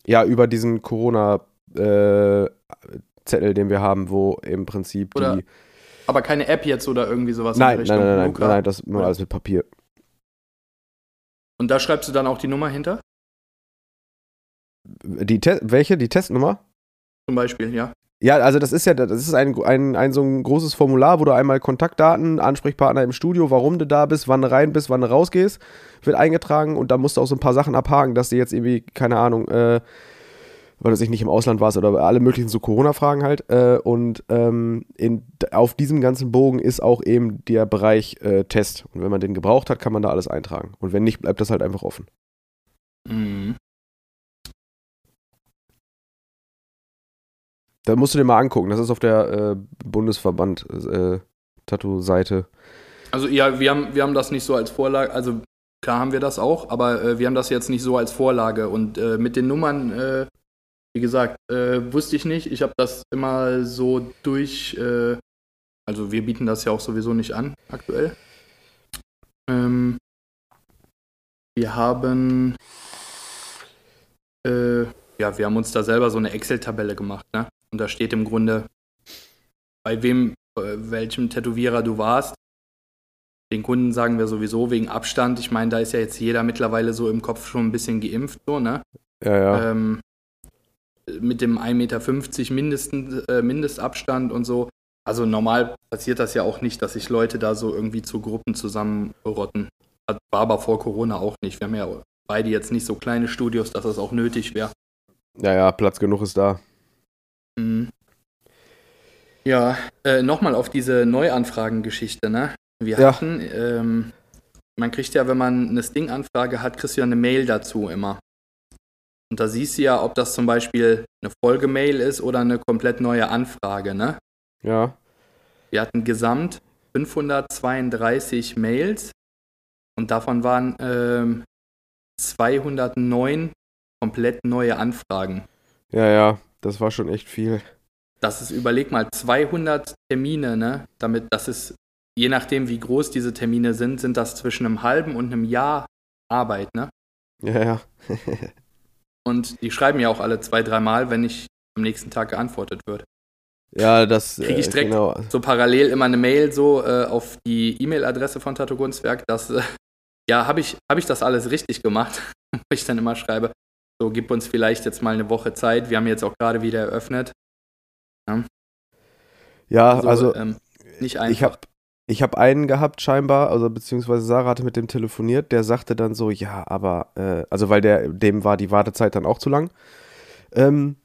Ja, über diesen Corona-Zettel, den wir haben, wo im Prinzip Oder die. Aber keine App jetzt oder irgendwie sowas Nein, in nein, nein, nein, nein, nein, das nur alles mit Papier. Und da schreibst du dann auch die Nummer hinter? Die Te welche? Die Testnummer? Zum Beispiel, ja. Ja, also das ist ja, das ist ein, ein, ein so ein großes Formular, wo du einmal Kontaktdaten, Ansprechpartner im Studio, warum du da bist, wann du rein bist, wann du rausgehst, wird eingetragen und da musst du auch so ein paar Sachen abhaken, dass du jetzt irgendwie, keine Ahnung, äh, weil du sich nicht im Ausland warst oder alle möglichen so Corona-Fragen halt. Äh, und ähm, in, auf diesem ganzen Bogen ist auch eben der Bereich äh, Test. Und wenn man den gebraucht hat, kann man da alles eintragen. Und wenn nicht, bleibt das halt einfach offen. Mhm. Da musst du dir mal angucken. Das ist auf der äh, Bundesverband äh. Also ja, wir haben, wir haben das nicht so als Vorlage, also klar haben wir das auch, aber äh, wir haben das jetzt nicht so als Vorlage. Und äh, mit den Nummern, äh, wie gesagt, äh, wusste ich nicht. Ich habe das immer so durch, äh, also wir bieten das ja auch sowieso nicht an aktuell. Ähm, wir haben, äh, ja, wir haben uns da selber so eine Excel-Tabelle gemacht, ne? Und da steht im Grunde, bei wem, äh, welchem Tätowierer du warst. Den Kunden sagen wir sowieso wegen Abstand. Ich meine, da ist ja jetzt jeder mittlerweile so im Kopf schon ein bisschen geimpft, so, ne? Ja, ja. Ähm, mit dem 1,50 Meter Mindesten, äh, Mindestabstand und so. Also normal passiert das ja auch nicht, dass sich Leute da so irgendwie zu Gruppen zusammenrotten. War aber vor Corona auch nicht. Wir haben ja beide jetzt nicht so kleine Studios, dass das auch nötig wäre. ja, ja, Platz genug ist da. Mhm. Ja, äh, nochmal auf diese Neuanfragen-Geschichte, ne? Wir Ja. hatten, ähm, man kriegt ja, wenn man eine Sting-Anfrage hat, kriegst du ja eine Mail dazu immer. Und da siehst du ja, ob das zum Beispiel eine Folgemail ist oder eine komplett neue Anfrage, ne? Ja. Wir hatten gesamt 532 Mails und davon waren ähm, 209 komplett neue Anfragen. Ja, ja. Das war schon echt viel. Das ist, überleg mal, 200 Termine, ne? Damit, das ist, je nachdem, wie groß diese Termine sind, sind das zwischen einem halben und einem Jahr Arbeit, ne? Ja, ja. Und die schreiben ja auch alle zwei, dreimal, wenn nicht am nächsten Tag geantwortet wird. Ja, das. Krieg ich äh, direkt genau. So parallel immer eine Mail so äh, auf die E-Mail-Adresse von Tattoo Kunstwerk, dass, äh, ja, habe ich, hab ich das alles richtig gemacht? Wo ich dann immer schreibe, so, gib uns vielleicht jetzt mal eine Woche Zeit, wir haben jetzt auch gerade wieder eröffnet. Ja, also, ähm, nicht einfach. ich habe ich hab einen gehabt scheinbar, also beziehungsweise Sarah hatte mit dem telefoniert, der sagte dann so, ja, aber, äh, also weil der, dem war die Wartezeit dann auch zu lang. Ähm,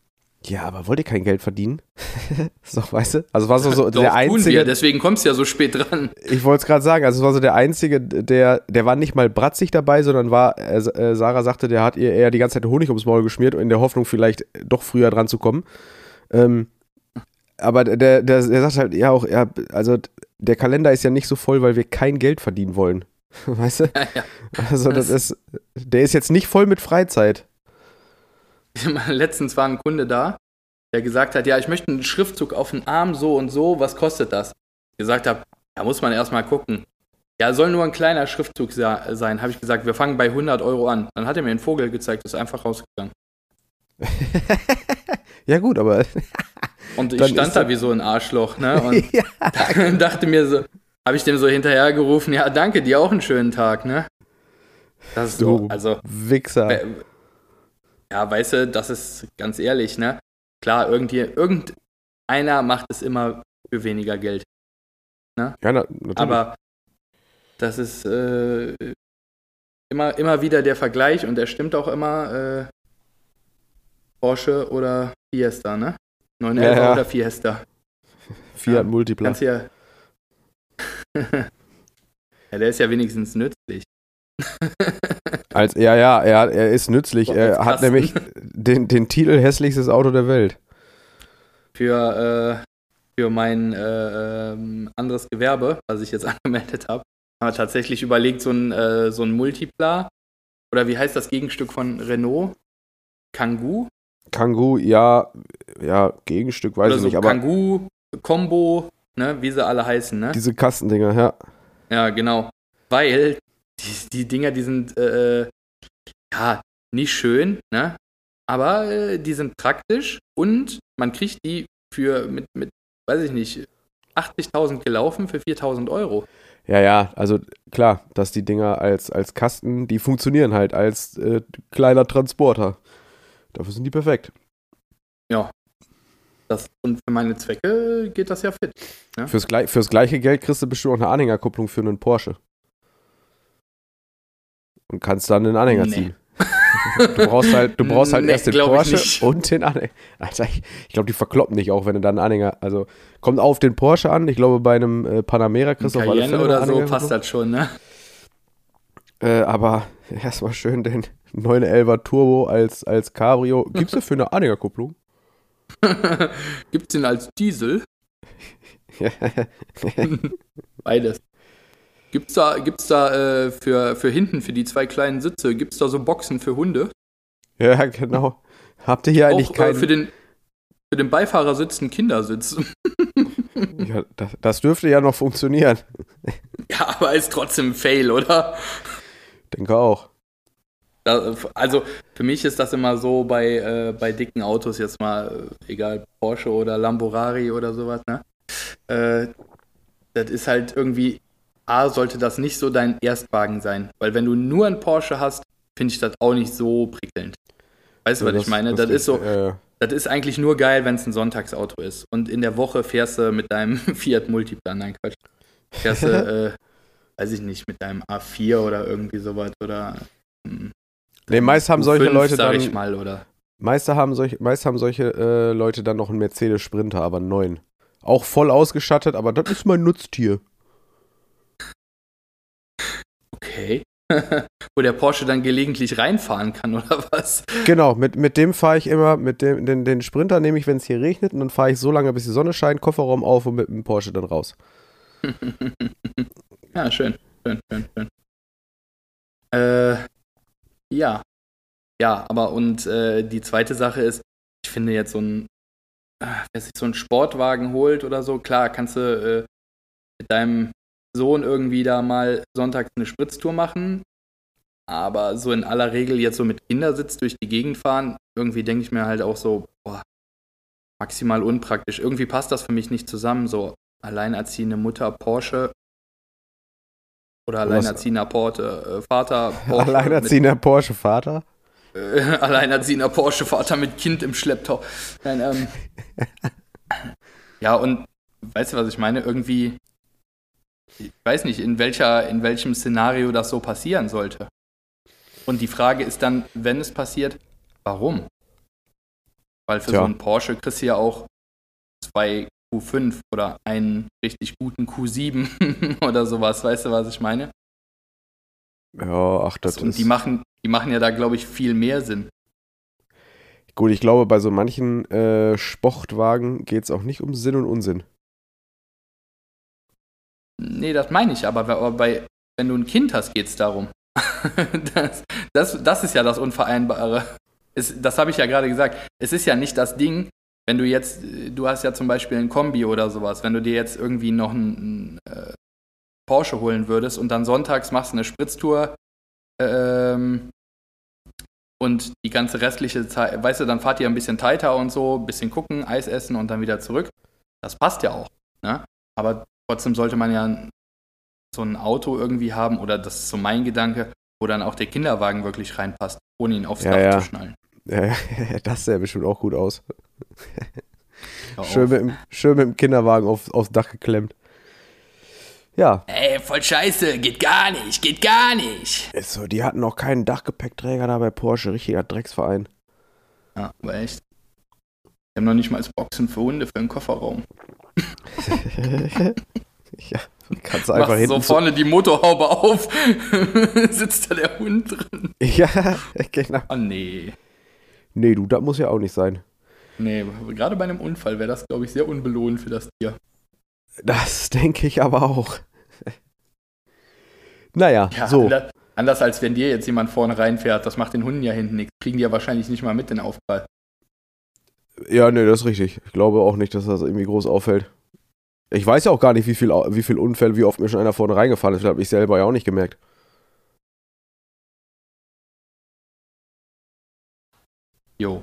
ja, aber wollt ihr kein Geld verdienen? so, weißt du? Also war so, so Doch, der einzige, wir, deswegen kommst du ja so spät dran. ich wollte es gerade sagen, also es war so der einzige, der, der war nicht mal bratzig dabei, sondern war, äh, äh, Sarah sagte, der hat ihr eher die ganze Zeit Honig ums Maul geschmiert, in der Hoffnung vielleicht doch früher dran zu kommen. Ähm, aber der, der, der sagt halt, ja auch, ja, also der Kalender ist ja nicht so voll, weil wir kein Geld verdienen wollen. Weißt du? Ja, ja. Also das ist, der ist jetzt nicht voll mit Freizeit. Letztens war ein Kunde da, der gesagt hat, ja, ich möchte einen Schriftzug auf den Arm so und so, was kostet das? Ich gesagt habe, da muss man erstmal gucken. Ja, soll nur ein kleiner Schriftzug sein. Habe ich gesagt, wir fangen bei 100 Euro an. Dann hat er mir einen Vogel gezeigt, ist einfach rausgegangen. Ja gut, aber Und ich stand da wie so ein Arschloch, ne? Und ja, dachte mir so, habe ich dem so hinterhergerufen, ja, danke, dir auch einen schönen Tag, ne? Das ist so, du also, Wichser. Ja, weißt du, das ist ganz ehrlich, ne? Klar, irgendwie, irgendeiner macht es immer für weniger Geld. Ja, na, natürlich. Aber das ist äh, immer, immer wieder der Vergleich und der stimmt auch immer äh, Porsche oder Fiesta, ne? 911 Ja, ja. oder Fiesta. Fiat ja, Multipla. Kannst ja. ja, der ist ja wenigstens nützlich. Als, ja, ja, er, er ist nützlich. Doch, Er hat nämlich den, den Titel hässlichstes Auto der Welt. für, äh, für mein äh, ähm, anderes Gewerbe, was ich jetzt angemeldet habe, haben wir tatsächlich überlegt, so ein, äh, so ein Multipla oder wie heißt das Gegenstück von Renault? Kangoo? Kangoo, ja, ja, Gegenstück, weiß oder ich so nicht, aber Kangoo, Combo, ne, wie sie alle heißen, ne? diese Kastendinger, ja. Ja, genau. Weil die, die Dinger, die sind äh, ja nicht schön, ne? Aber äh, die sind praktisch und man kriegt die für mit, mit weiß ich nicht, 80.000 gelaufen für 4.000 Euro. Ja, ja, also klar, dass die Dinger als, als Kasten, die funktionieren halt als äh, kleiner Transporter. Dafür sind die perfekt. Das, und für meine Zwecke geht das ja fit. Fürs, glei- fürs gleiche Geld kriegst du bestimmt auch eine Anhängerkupplung für einen Porsche. Und kannst dann den Anhänger Nee. ziehen. Du brauchst halt, du brauchst halt Nee, erst den Porsche und den Anhänger. Alter, ich, ich glaube, die verkloppen dich auch, wenn du dann einen Anhänger. Also kommt auf den Porsche an. Ich glaube, bei einem äh, Panamera kriegst du auf alle Fälle oder so passt das schon, ne? Äh, aber erstmal schön den 911er Turbo als, als Cabrio. Gibt's dafür eine Anhängerkupplung? Gibt es den als Diesel? Beides. Gibt's da, gibt's da äh, für, für hinten, für die zwei kleinen Sitze, gibt's da so Boxen für Hunde? ja, genau. Habt ihr hier eigentlich Auch äh, keinen. für, den, für den Beifahrersitz ein Kindersitz. ja, das, das dürfte ja noch funktionieren. ja, aber ist trotzdem ein Fail, oder? Denke auch. Also für mich ist das immer so bei, äh, bei dicken Autos jetzt mal, äh, egal Porsche oder Lamborghini oder sowas, ne? Äh, das ist halt irgendwie, A, sollte das nicht so dein Erstwagen sein. Weil wenn du nur einen Porsche hast, finde ich das auch nicht so prickelnd. Weißt du, was ich meine? Das, ist so, Äh, das ist eigentlich nur geil, wenn es ein Sonntagsauto ist. Und in der Woche fährst du mit deinem Fiat Multiplan, nein Quatsch. Fährst du, äh, weiß ich nicht, mit deinem A4 oder irgendwie sowas oder. Nee, meist haben solche U5, Leute sag dann. ich mal, oder. Meist haben solche, meist haben solche äh, Leute dann noch einen Mercedes Sprinter, aber einen neuen. Auch voll ausgestattet, aber das ist mein Nutztier. Okay. Wo der Porsche dann gelegentlich reinfahren kann, oder was? Genau, mit, mit dem fahre ich immer, mit dem, den, den Sprinter nehme ich, wenn es hier regnet, und dann fahre ich so lange, bis die Sonne scheint, Kofferraum auf und mit dem Porsche dann raus. ja, schön, schön, schön, schön. Äh, ja. Ja, aber und äh, die zweite Sache ist, ich finde jetzt so ein, äh, wer sich so einen Sportwagen holt oder so, klar, kannst du äh, mit deinem Sohn irgendwie da mal sonntags eine Spritztour machen, aber so in aller Regel jetzt so mit Kindersitz durch die Gegend fahren, irgendwie denke ich mir halt auch so, boah, maximal unpraktisch. Irgendwie passt das für mich nicht zusammen, so alleinerziehende Mutter Porsche oder alleinerziehender Porte, äh, Vater Porsche Alleinerziehender? Mit, äh, alleinerziehender Porsche Vater mit Kind im Schlepptau. Nein, ähm, ja, und weißt du, was ich meine? Irgendwie, ich weiß nicht, in, welcher, in welchem Szenario das so passieren sollte. Und die Frage ist dann, wenn es passiert, warum? Weil für Tja. so einen Porsche kriegst du ja auch zwei Q5 oder einen richtig guten Q7 oder sowas, weißt du, was ich meine? Ja, ach, das Und ist. die machen, die machen ja da, glaube ich, viel mehr Sinn. Gut, ich glaube, bei so manchen äh, Sportwagen geht es auch nicht um Sinn und Unsinn. Nee, das meine ich, aber, aber bei, wenn du ein Kind hast, geht es darum. das, das, das ist ja das Unvereinbare. Es, das habe ich ja gerade gesagt. Es ist ja nicht das Ding, wenn du jetzt, du hast ja zum Beispiel ein Kombi oder sowas, wenn du dir jetzt irgendwie noch einen äh, Porsche holen würdest und dann sonntags machst du eine Spritztour ähm, und die ganze restliche Zeit, weißt du, dann fahrt ihr ein bisschen tighter und so, ein bisschen gucken, Eis essen und dann wieder zurück. Das passt ja auch. Ne? Aber trotzdem sollte man ja so ein Auto irgendwie haben, oder das ist so mein Gedanke, wo dann auch der Kinderwagen wirklich reinpasst, ohne ihn aufs Ja, Dach ja. zu schnallen. Ja, das sähe bestimmt auch gut aus. Schön mit, dem, schön mit dem Kinderwagen auf, aufs Dach geklemmt. Ja, Ey, voll scheiße, geht gar nicht, geht gar nicht. ist so, die hatten auch keinen Dachgepäckträger da bei Porsche, richtiger Drecksverein. Ja, aber echt. Die haben noch nicht mal als Boxen für Hunde für den Kofferraum. ja, kannst du einfach Machst hinten so vorne die Motorhaube auf, sitzt da der Hund drin. Ja, genau. Oh nee. Nee, du, das muss ja auch nicht sein. Nee, gerade bei einem Unfall wäre das, glaube ich, sehr unbelohnt für das Tier. Das denke ich aber auch. naja, Ja, so. anders, anders als wenn dir jetzt jemand vorne reinfährt, das macht den Hunden ja hinten nichts. Kriegen die ja wahrscheinlich nicht mal mit den Aufprall. Ja, nee, das ist richtig. Ich glaube auch nicht, dass das irgendwie groß auffällt. Ich weiß ja auch gar nicht, wie viel, wie viel Unfälle, wie oft mir schon einer vorne reingefahren ist. Das habe ich selber ja auch nicht gemerkt. Jo.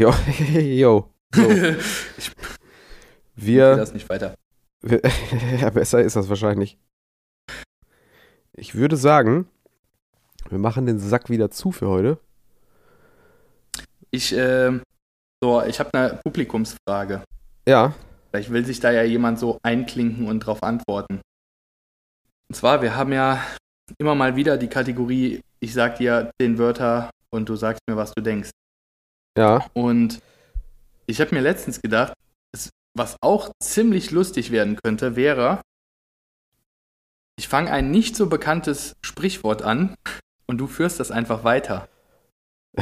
Jo, jo. So, ich wir, das nicht weiter. wir ja, besser ist das wahrscheinlich. Ich würde sagen, wir machen den Sack wieder zu für heute. Ich, ähm, so, ich habe eine Publikumsfrage. Ja, Vielleicht will sich da ja jemand so einklinken und drauf antworten. Und zwar, wir haben ja immer mal wieder die Kategorie, ich sag dir den Wörter und du sagst mir, was du denkst. Ja. Und ich habe mir letztens gedacht, was auch ziemlich lustig werden könnte, wäre, ich fange ein nicht so bekanntes Sprichwort an und du führst das einfach weiter.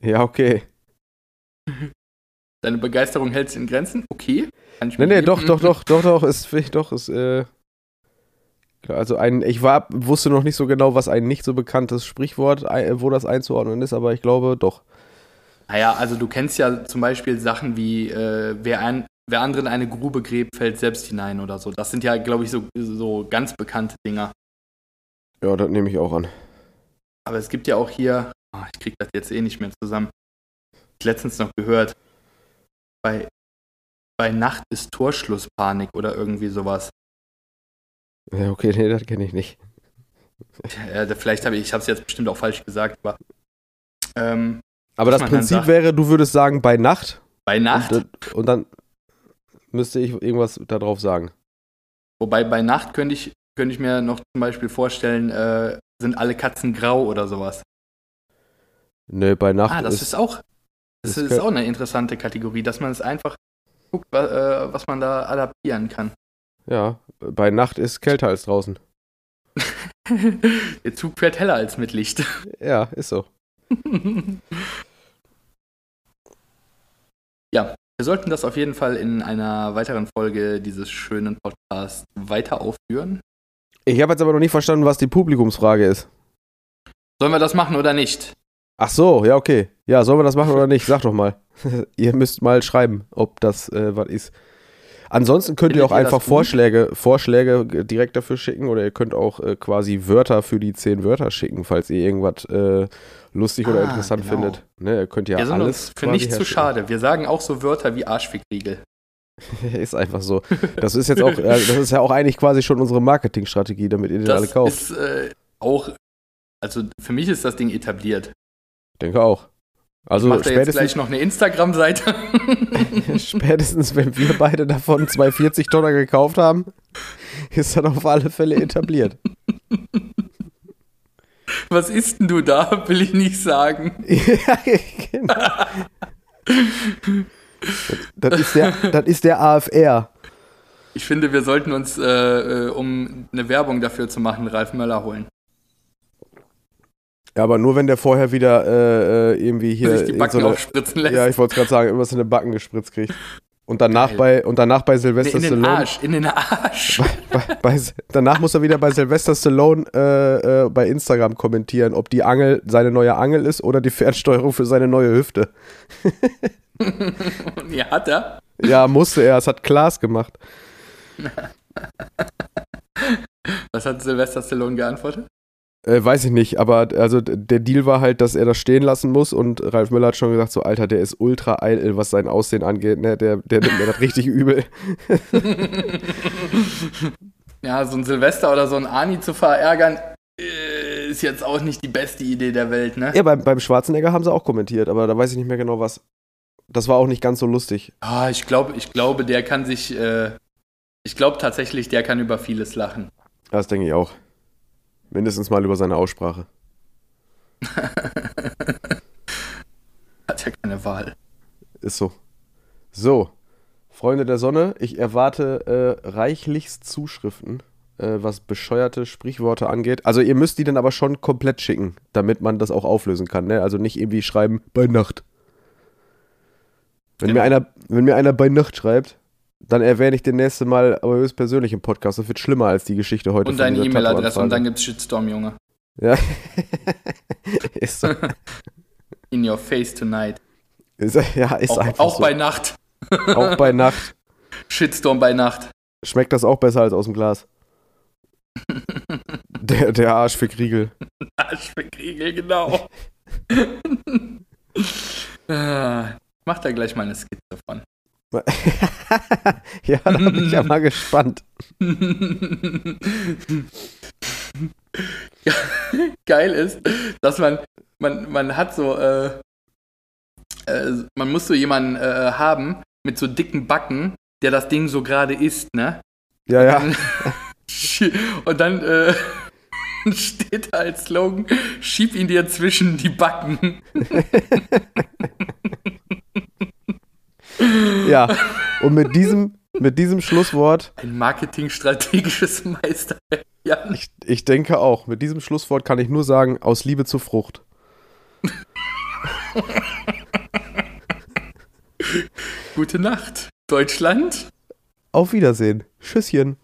Ja, okay. Deine Begeisterung hält sich in Grenzen? Okay. Nee, nee, doch, doch, doch, doch, doch, ist, doch, ist, äh, also ein, ich war, wusste noch nicht so genau, was ein nicht so bekanntes Sprichwort, wo das einzuordnen ist, aber ich glaube doch. Naja, also du kennst ja zum Beispiel Sachen wie, äh, wer, ein, wer anderen eine Grube gräbt, fällt selbst hinein oder so. Das sind ja, glaube ich, so, so ganz bekannte Dinger. Ja, das nehme ich auch an. Aber es gibt ja auch hier, oh, ich kriege das jetzt eh nicht mehr zusammen. Ich letztens noch gehört, bei, bei Nacht ist Torschlusspanik oder irgendwie sowas. Ja, okay, nee, das kenne ich nicht. Ja, vielleicht habe ich, ich habe es jetzt bestimmt auch falsch gesagt, aber. Ähm, aber das Prinzip sagt, wäre, du würdest sagen, bei Nacht. Bei Nacht. Und, und, dann müsste ich irgendwas darauf sagen. Wobei bei Nacht könnte ich, könnte ich mir noch zum Beispiel vorstellen, äh, sind alle Katzen grau oder sowas. Nee, bei Nacht. Ah, das ist, ist auch. Das ist, ist auch eine interessante Kategorie, dass man es einfach guckt, äh, was man da adaptieren kann. Ja, bei Nacht ist kälter als draußen. Der Zug fährt heller als mit Licht. Ja, ist so. ja, wir sollten das auf jeden Fall in einer weiteren Folge dieses schönen Podcasts weiter aufführen. Ich habe jetzt aber noch nicht verstanden, was die Publikumsfrage ist. Sollen wir das machen oder nicht? Ach so, ja, okay. Ja, sollen wir das machen oder nicht? Sag doch mal. Ihr müsst mal schreiben, ob das äh, was ist. Ansonsten könnt Findet ihr auch einfach Vorschläge, Vorschläge direkt dafür schicken oder ihr könnt auch äh, quasi Wörter für die zehn Wörter schicken, falls ihr irgendwas äh, lustig ah, oder interessant genau. findet. Ne, ihr könnt ja Wir sind alles. Uns für nichts zu schade. Wir sagen auch so Wörter wie Arschfickriegel. ist einfach so. Das ist jetzt auch, äh, das ist ja auch eigentlich quasi schon unsere Marketingstrategie, damit ihr den alle kauft. Das ist äh, auch, also für mich ist das Ding etabliert. Ich denke auch. Also er jetzt gleich noch eine Instagram-Seite? spätestens, wenn wir beide davon 240 Dollar gekauft haben, ist das auf alle Fälle etabliert. Was isst denn du da, will ich nicht sagen. ja, genau. das, das, ist der, das ist der AFR. Ich finde, wir sollten uns, äh, äh, um eine Werbung dafür zu machen, Ralf Möller holen. Ja, aber nur wenn der vorher wieder äh, äh irgendwie hier. Sich die Backen so eine, aufspritzen lässt. Ja, ich wollte gerade sagen, irgendwas in den Backen gespritzt kriegt. Und danach bei und danach bei Sylvester in, in den Arsch, in den Arsch. Bei, bei, bei, danach muss er wieder bei Sylvester Stallone äh, äh, bei Instagram kommentieren, ob die Angel seine neue Angel ist oder die Fernsteuerung für seine neue Hüfte. ja, hat er? Ja, musste er. Es hat Klaas gemacht. Was hat Sylvester Stallone geantwortet? Äh, weiß ich nicht, aber also der Deal war halt, dass er das stehen lassen muss und Ralf Müller hat schon gesagt, so Alter, der ist ultra eil, was sein Aussehen angeht, ne? Der, der nimmt mir das richtig übel. ja, so ein Silvester oder so ein Ani zu verärgern, äh, ist jetzt auch nicht die beste Idee der Welt, ne? Ja, beim, beim Schwarzenegger haben sie auch kommentiert, aber da weiß ich nicht mehr genau was. Das war auch nicht ganz so lustig. Ah, ich glaube, ich glaube, der kann sich, äh, ich glaube tatsächlich, der kann über vieles lachen. Das denke ich auch. Mindestens mal über seine Aussprache. Hat ja keine Wahl. Ist so. So, Freunde der Sonne, ich erwarte äh, reichlichst Zuschriften, äh, was bescheuerte Sprichworte angeht. Also ihr müsst die dann aber schon komplett schicken, damit man das auch auflösen kann. Ne? Also nicht irgendwie schreiben bei Nacht. Wenn, genau. mir einer, wenn mir einer bei Nacht schreibt, dann erwähne ich den nächsten Mal aber höchstpersönlich im Podcast. Das wird schlimmer als die Geschichte heute. Und deine E-Mail-Adresse und dann gibt's Shitstorm, Junge. Ja. ist so. In your face tonight. Ist, ja, ist auch, einfach Auch so. bei Nacht. auch bei Nacht. Shitstorm bei Nacht. Schmeckt das auch besser als aus dem Glas? der, der Arsch für Kriegel. Arsch für Kriegel, genau. Ah, mach da gleich mal eine Skizze von. ja, da bin ich ja mal gespannt. Geil ist, dass man, man, man hat so, äh, äh, man muss so jemanden äh, haben mit so dicken Backen, der das Ding so gerade isst, ne? Ja, ja. Und dann äh, steht da als Slogan, schieb ihn dir zwischen die Backen. Ja, und mit diesem, mit diesem Schlusswort. Ein marketingstrategisches Meisterwerk. Ich, ich denke auch. Mit diesem Schlusswort kann ich nur sagen: aus Liebe zur Frucht. Gute Nacht, Deutschland. Auf Wiedersehen. Tschüsschen.